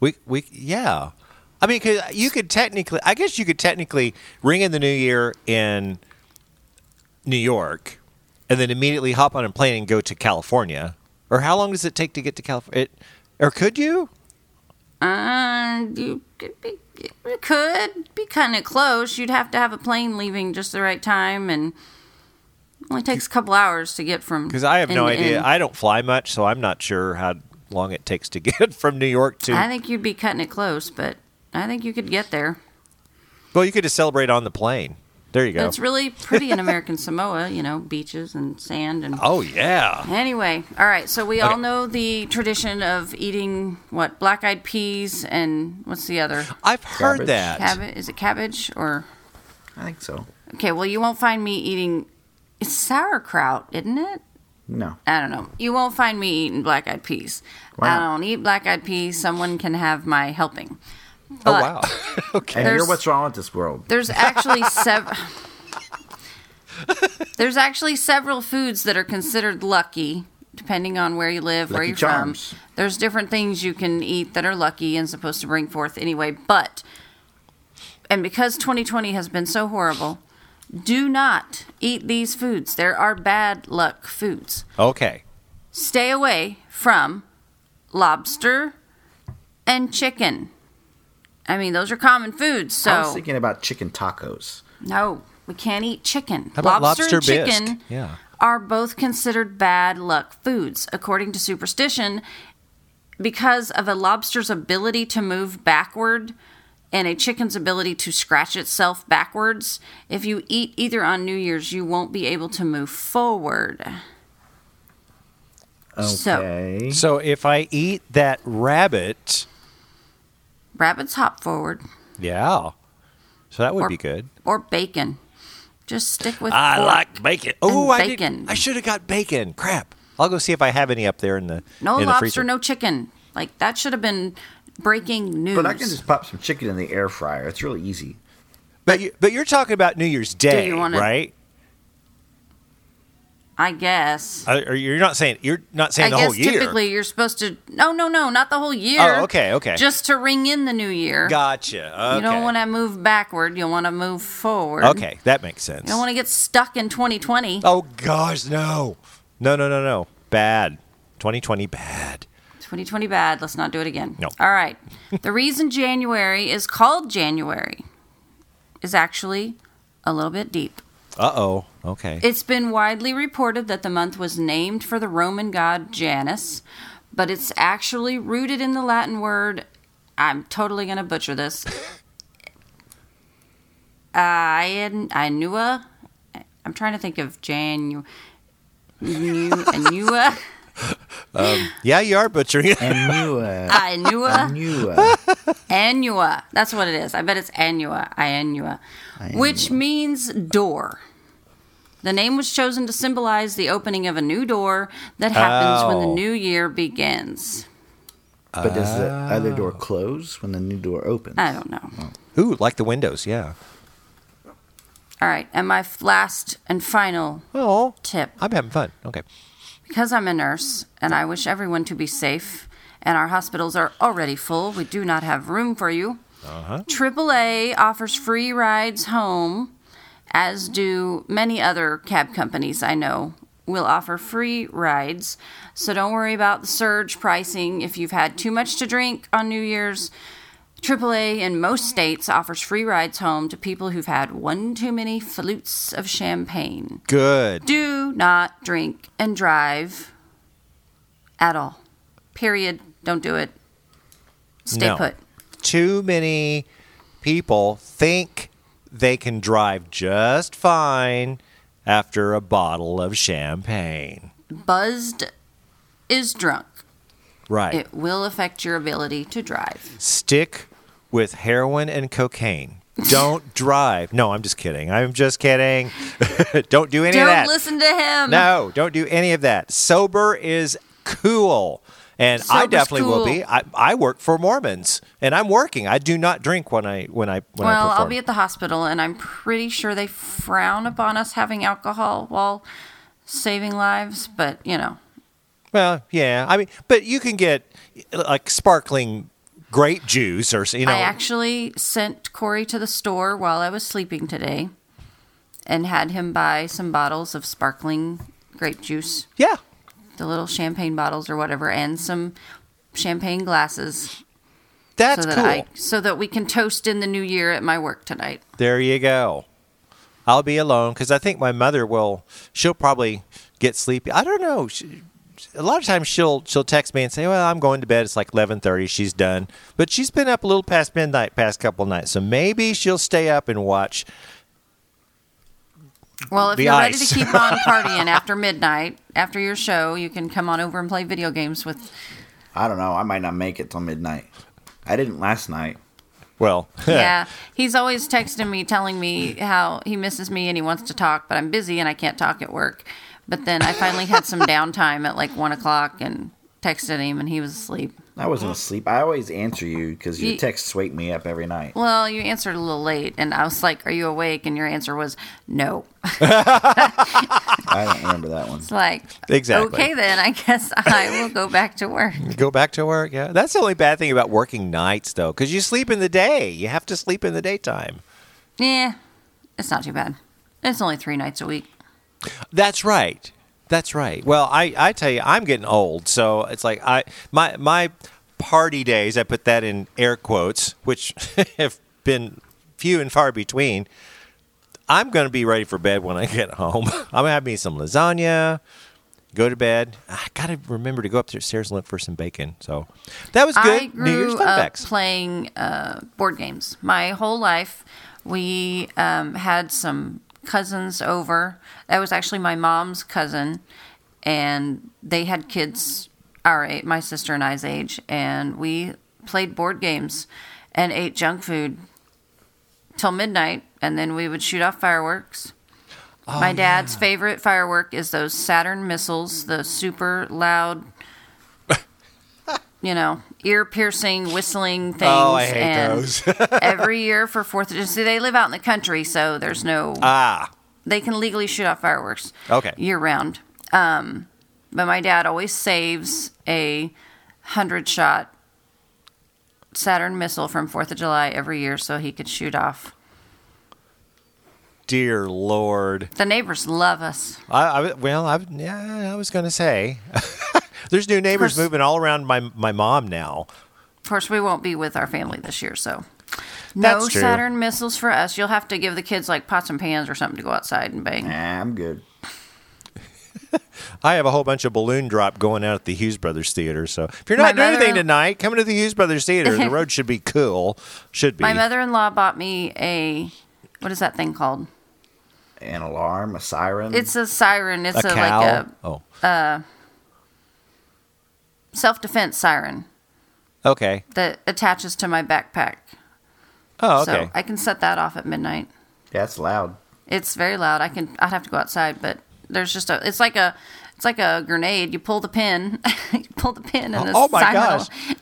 We we yeah. I mean, cause you could technically, I guess you could technically ring in the new year in New York, and then immediately hop on a plane and go to California. Or how long does it take to get to California? Or could you? Uh, you could be, it could be kind of close. You'd have to have a plane leaving just the right time, and it only takes a couple hours to get from. Because I have no idea. end. I don't fly much, so I'm not sure how long it takes to get from New York to. I think you'd be cutting it close, but I think you could get there. well, you could just celebrate on the plane. There you But go. It's really pretty in American Samoa, you know, beaches and sand and. oh yeah. Anyway, all right. So we all know the tradition of eating what black-eyed peas and what's the other I've heard Cabbage. that. cabbage? Is it cabbage or? I think so. Okay, well you won't find me eating. It's sauerkraut, isn't it? No. I don't know. You won't find me eating black-eyed peas. Why I don't eat black-eyed peas. Someone can have my helping. Oh wow. okay. And There's- what's wrong with this world. There's actually several. There's actually several foods that are considered lucky, depending on where you live, where you're Charms. from. There's different things you can eat that are lucky and supposed to bring forth anyway. But, and because 2020 has been so horrible, do not eat these foods. There are bad luck foods. Okay. Stay away from lobster and chicken. I mean, those are common foods. So I was So thinking about chicken tacos. no, we can't eat chicken. How about lobster, lobster and chicken bisque? Yeah. are both considered bad luck foods, according to superstition, because of a lobster's ability to move backward and a chicken's ability to scratch itself backwards. If you eat either on New Year's, you won't be able to move forward. So- Okay. So if I eat that rabbit, Rabbits hop forward yeah. So that would Or- be good. or bacon. Just stick with I pork. like bacon. Oh, I bacon. did, I should have got bacon. Crap. I'll go see if I have any up there in the no in the lobster, freezer. no chicken. Like that should have been breaking news. But I can just pop some chicken in the air fryer. It's really easy. But you, but you're talking about New Year's Day, you wanna- right? I guess. Uh, Or you're not saying you're not saying I the guess whole year. typically you're supposed to. No, no, no, not the whole year. Oh, okay, okay. Just to ring in the new year. Gotcha. Okay. You don't want to move backward. You want to move forward. Okay, that makes sense. You don't want to get stuck in 2020. oh gosh, no, no, no, no, no. Bad. 2020 bad. 2020 bad. Let's not do it again. No. All right. the reason January is called January is actually a little bit deep. Uh oh. Okay. It's been widely reported that the month was named for the Roman god Janus, but it's actually rooted in the Latin word. I'm totally going to butcher this. Ian, Inua. I'm trying to think of Janu. Inua. yeah, you are butchering it. And you, uh, Inua. and you, uh, Annua. That's what it is. I bet it's Annua. Iannua. Which means door. The name was chosen to symbolize the opening of a new door that happens when Oh. the new year begins. but does the other door close when the new door opens? I don't know. Ooh, like the windows. Yeah. All right. And my f- last and final Oh, tip I'm having fun. Okay. because I'm a nurse and I wish everyone to be safe, and our hospitals are already full, we do not have room for you. Uh-huh. AAA offers free rides home, as do many other cab companies I know will offer free rides. So don't worry about the surge pricing if you've had too much to drink on New Year's. AAA in most states offers free rides home to people who've had one too many flutes of champagne. Good. Do not drink and drive at all. Period. Don't do it. Stay No. put. Too many people think they can drive just fine after a bottle of champagne. Buzzed is drunk. Right. It will affect your ability to drive. Stick with heroin and cocaine. Don't drive. No, I'm just kidding. I'm just kidding. don't do any Don't of that. Don't listen to him. No, don't do any of that. Sober is cool. And I Sober's definitely will be. I, I work for Mormons and I'm working. I do not drink when I when I when I well, perform. I'll be at the hospital, and I'm pretty sure they frown upon us having alcohol while saving lives. But you know, well, yeah. I mean, but you can get like sparkling grape juice or you know. I actually sent Corey to the store while I was sleeping today, and had him buy some bottles of sparkling grape juice, yeah. The little champagne bottles or whatever, and some champagne glasses, That's so that cool. I so that we can toast in the new year at my work tonight. There you go. I'll be alone because I think my mother will. She'll probably get sleepy. I don't know. She, a lot of times she'll she'll text me and say, "Well, I'm going to bed. It's like 11:30. She's done." But she's been up a little past midnight past couple nights, so maybe she'll stay up and watch. Well, if The you're ready to keep on partying after midnight, after your show, you can come on over and play video games with. I don't know. I might not make it till midnight. I didn't last night. Well, yeah, he's always texting me, telling me how he misses me and he wants to talk, but I'm busy and I can't talk at work. But then I finally had some downtime at like one o'clock and texted him, and he was asleep. I wasn't asleep. I always answer you because your Ye- texts wake me up every night. Well, you answered a little late, and I was like, "Are you awake?" And your answer was no. I don't remember that one. It's like, Exactly. Okay, then I guess I will go back to work. go back to work. Yeah, that's the only bad thing about working nights, though, because you sleep in the day. You have to sleep in the daytime. Yeah, it's not too bad. It's only three nights a week. That's right. That's right. Well, I, I tell you, I'm getting old, so it's like I my my party days. I put that in air quotes, which have been few and far between. I'm going to be ready for bed when I get home. I'm going to have me some lasagna, go to bed. I got to remember to go upstairs and look for some bacon. So that was good. I New Year's grew fun up facts. playing uh, board games my whole life. We um, had some cousins over. That was actually my mom's cousin, and they had kids our age, my sister and I's age, and we played board games and ate junk food till midnight, and then we would shoot off fireworks. Oh, my dad's favorite firework is those Saturn missiles, the super loud you know, ear piercing, whistling things. Oh, I hate and those. every year for Fourth of July, see, they live out in the country, so there's no. ah, they can legally shoot off fireworks. Okay. Year round. Um, but my dad always saves a hundred shot Saturn missile from Fourth of July every year, so he could shoot off. dear Lord. The neighbors love us. I, I well, I yeah, I was going to say. There's new neighbors course- moving all around my my mom now. Of course, we won't be with our family this year, so no Saturn missiles for us. You'll have to give the kids like pots and pans or something to go outside and bang. Nah, I'm good. I have a whole bunch of balloon drop going out at the Hughes Brothers Theater. So if you're My not doing anything tonight, come to the Hughes Brothers Theater. the road should be cool. Should be. My mother-in-law bought me a what is that thing called? An alarm, a siren. It's a siren. It's a a, cow. like a oh, uh, self-defense siren okay. that attaches to my backpack. Oh, okay. So I can set that off at midnight. Yeah, it's loud. It's very loud. I can. I'd have to go outside, but there's just a. It's like a. It's like a grenade. You pull the pin. you pull the pin, and oh, the Oh, my siren gosh. will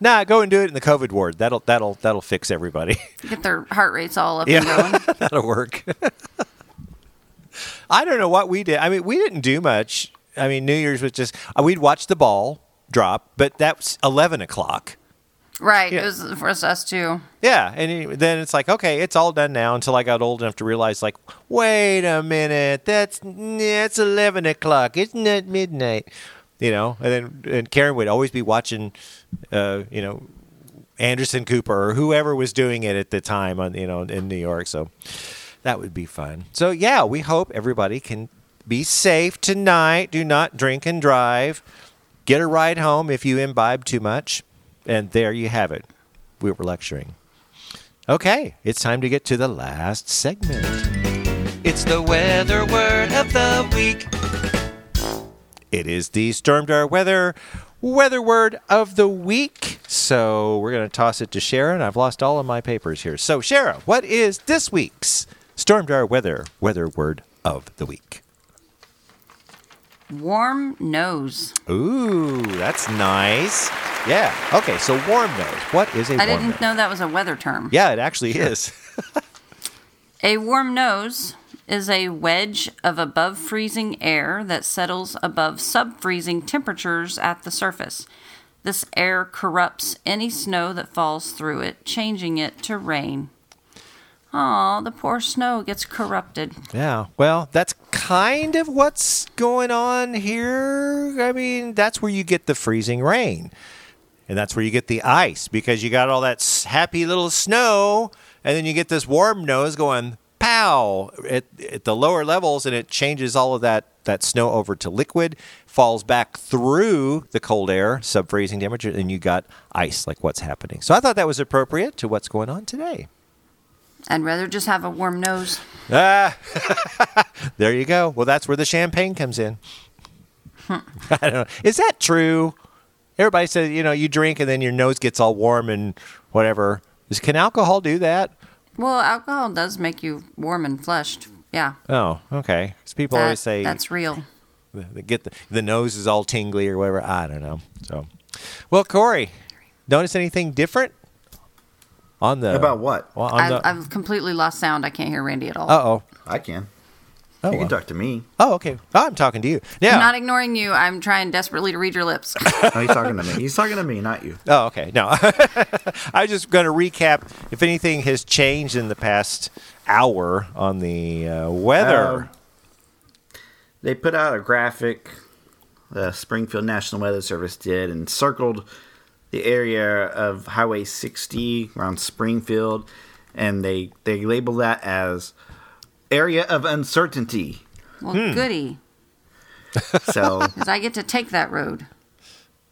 nah, go and do it in the COVID ward. That'll that'll that'll fix everybody. get their heart rates all up Yeah. and going. That'll work. I don't know what we did. I mean, we didn't do much. I mean, New Year's was just uh, we'd watch the ball drop, but that was eleven o'clock. Right. Yeah. It was for us too. Yeah, and then it's like, okay, it's all done now. Until I got old enough to realize, like, wait a minute, that's it's eleven o'clock. It's not midnight. You know, and then and Karen would always be watching, uh, you know, Anderson Cooper or whoever was doing it at the time on you know in New York. So that would be fun. So yeah, we hope everybody can be safe tonight. Do not drink and drive. Get a ride home if you imbibe too much. And there you have it. We were lecturing. Okay, it's time to get to the last segment. It's the weather word of the week. It is the Stormdar weather weather word of the week. So we're going to toss it to Sharon. I've lost all of my papers here. So, Sharon, what is this week's Stormdar weather weather word of the week? Warm nose. Ooh, that's nice. Yeah. Okay, so warm nose. What is a I warm didn't nose? know that was a weather term. Yeah, it actually is. A warm nose is a wedge of above freezing air that settles above sub freezing temperatures at the surface. This air corrupts any snow that falls through it, changing it to rain. Aw, the poor snow gets corrupted. Yeah, well, that's kind of what's going on here. I mean, that's where you get the freezing rain. And that's where you get the ice because you got all that happy little snow, and then you get this warm nose going pow at, at the lower levels, and it changes all of that, that snow over to liquid, falls back through the cold air, sub freezing temperature, and you got ice, like what's happening. So I thought that was appropriate to what's going on today. I'd rather just have a warm nose. Ah, there you go. Well, that's where the champagne comes in. I don't know. Is that true? Everybody says you know you drink and then your nose gets all warm and whatever. Is can alcohol do that? Well, alcohol does make you warm and flushed. Yeah. Oh, okay. 'Cause people that- always say that's real. they get the, the nose is all tingly or whatever. I don't know. So, well, Corey, notice anything different on the About what? Well, I've, the, I've completely lost sound. I can't hear Randy at all. uh oh. I can. Oh, you well. can talk to me. oh, okay. Oh, I'm talking to you. Yeah. I'm not ignoring you. I'm trying desperately to read your lips. No, he's talking to me. He's talking to me, not you. Oh, okay. No, I was just going to recap if anything has changed in the past hour on the uh, weather. Um, They put out a graphic, the Springfield National Weather Service did, and circled the area of Highway 60 around Springfield, and they they labeled that as area of uncertainty. Well, Hmm. goody, So because I get to take that road.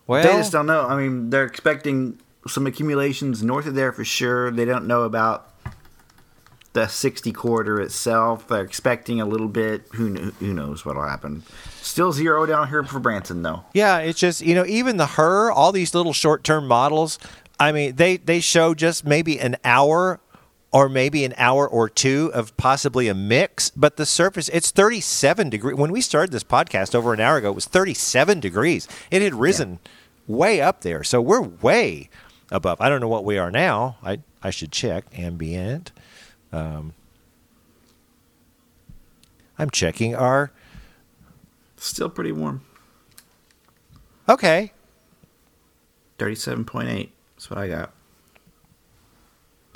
well, they just don't know. I mean, they're expecting some accumulations north of there for sure. They don't know about the 60 corridor itself. They're expecting a little bit. Who kn- who knows what'll happen? Still zero down here for Branson though. yeah, it's just you know even the her all these little short term models. I mean, they they show just maybe an hour or maybe an hour or two of possibly a mix, but the surface it's 37 degrees. When we started this podcast over an hour ago, it was 37 degrees. It had risen way up there, so we're way above. I don't know what we are now. I I should check ambient. Um, I'm checking our Still pretty warm. okay. 37.8. That's what I got.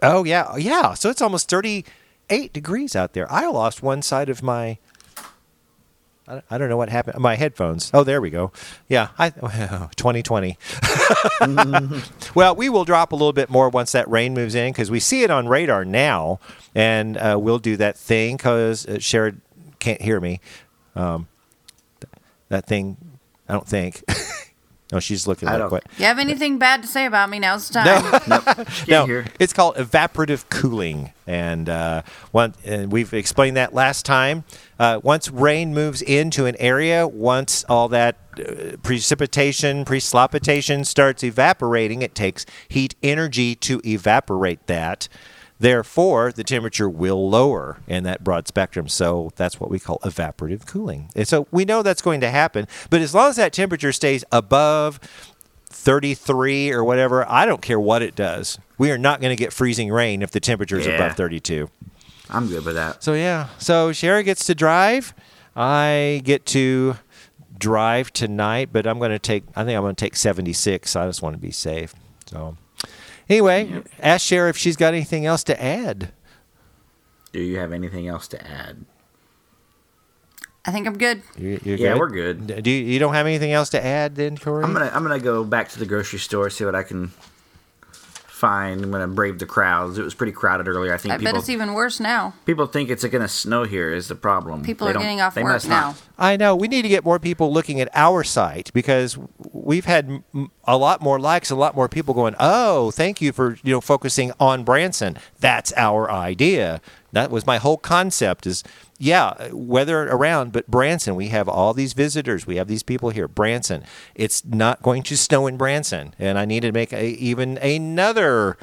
Oh yeah, yeah. So it's almost 38 degrees out there. I lost one side of my. I I don't know what happened. My headphones. Oh, there we go. Yeah, I 2020. well, we will drop a little bit more once that rain moves in because we see it on radar now, and uh, we'll do that thing because uh, Sharon can't hear me. Um, that thing, I don't think. no, she's looking I like don't- what. You have anything bad to say about me? Now's the time. No. Can't no, hear. it's called evaporative cooling, and uh, one, and we've explained that last time. Uh, once rain moves into an area, once all that uh, precipitation, precipitation starts evaporating, it takes heat energy to evaporate that. Therefore, the temperature will lower in that broad spectrum. So that's what we call evaporative cooling. And so we know that's going to happen. But as long as that temperature stays above 33 or whatever, I don't care what it does. We are not going to get freezing rain if the temperature is Yeah. above 32. I'm good with that. So yeah, so Shara gets to drive. I get to drive tonight, but I'm going to take. I think I'm going to take 76. I just want to be safe. So anyway, ask Shara if she's got anything else to add. Do you have anything else to add? I think I'm good. You, you're Yeah, we're good. Do you, you don't have anything else to add then, Corey? I'm gonna I'm gonna go back to the grocery store see what I can find. I'm gonna brave the crowds. It was pretty crowded earlier. I think I people bet it's even worse now. people think it's gonna snow here. Is the problem? People They are don't- getting off work now. not. I know. We need to get more people looking at our site because we've had a lot more likes, a lot more people going, "Oh, thank you for you know focusing on Branson. That's our idea." That was my whole concept. Is yeah, weather around, but Branson. We have all these visitors. We have these people here. Branson. It's not going to snow in Branson, and I need to make a, even another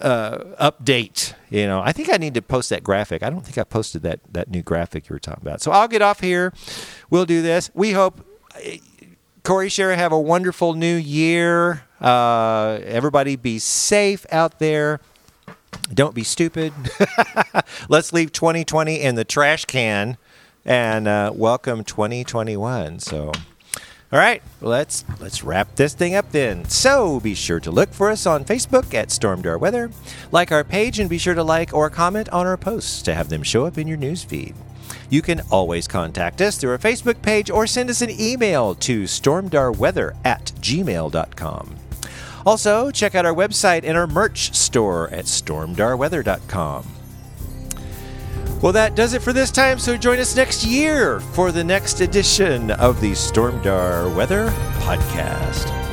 update. You know, I think I need to post that graphic. I don't think I posted that that new graphic you were talking about. So I'll get off here. We'll do this. We hope uh, Corey Shara have a wonderful new year. Uh, everybody be safe out there. Don't be stupid. Let's leave 2020 in the trash can and uh, welcome 2021. So. All right, let's let's wrap this thing up then. So be sure to look for us on Facebook at Stormdar Weather, like our page, and be sure to like or comment on our posts to have them show up in your news feed. You can always contact us through our Facebook page or send us an email to stormdarweather at gmail.com. Also, check out our website and our merch store at stormdarweather.com. Well, that does it for this time, so join us next year for the next edition of the Stormdar Weather Podcast.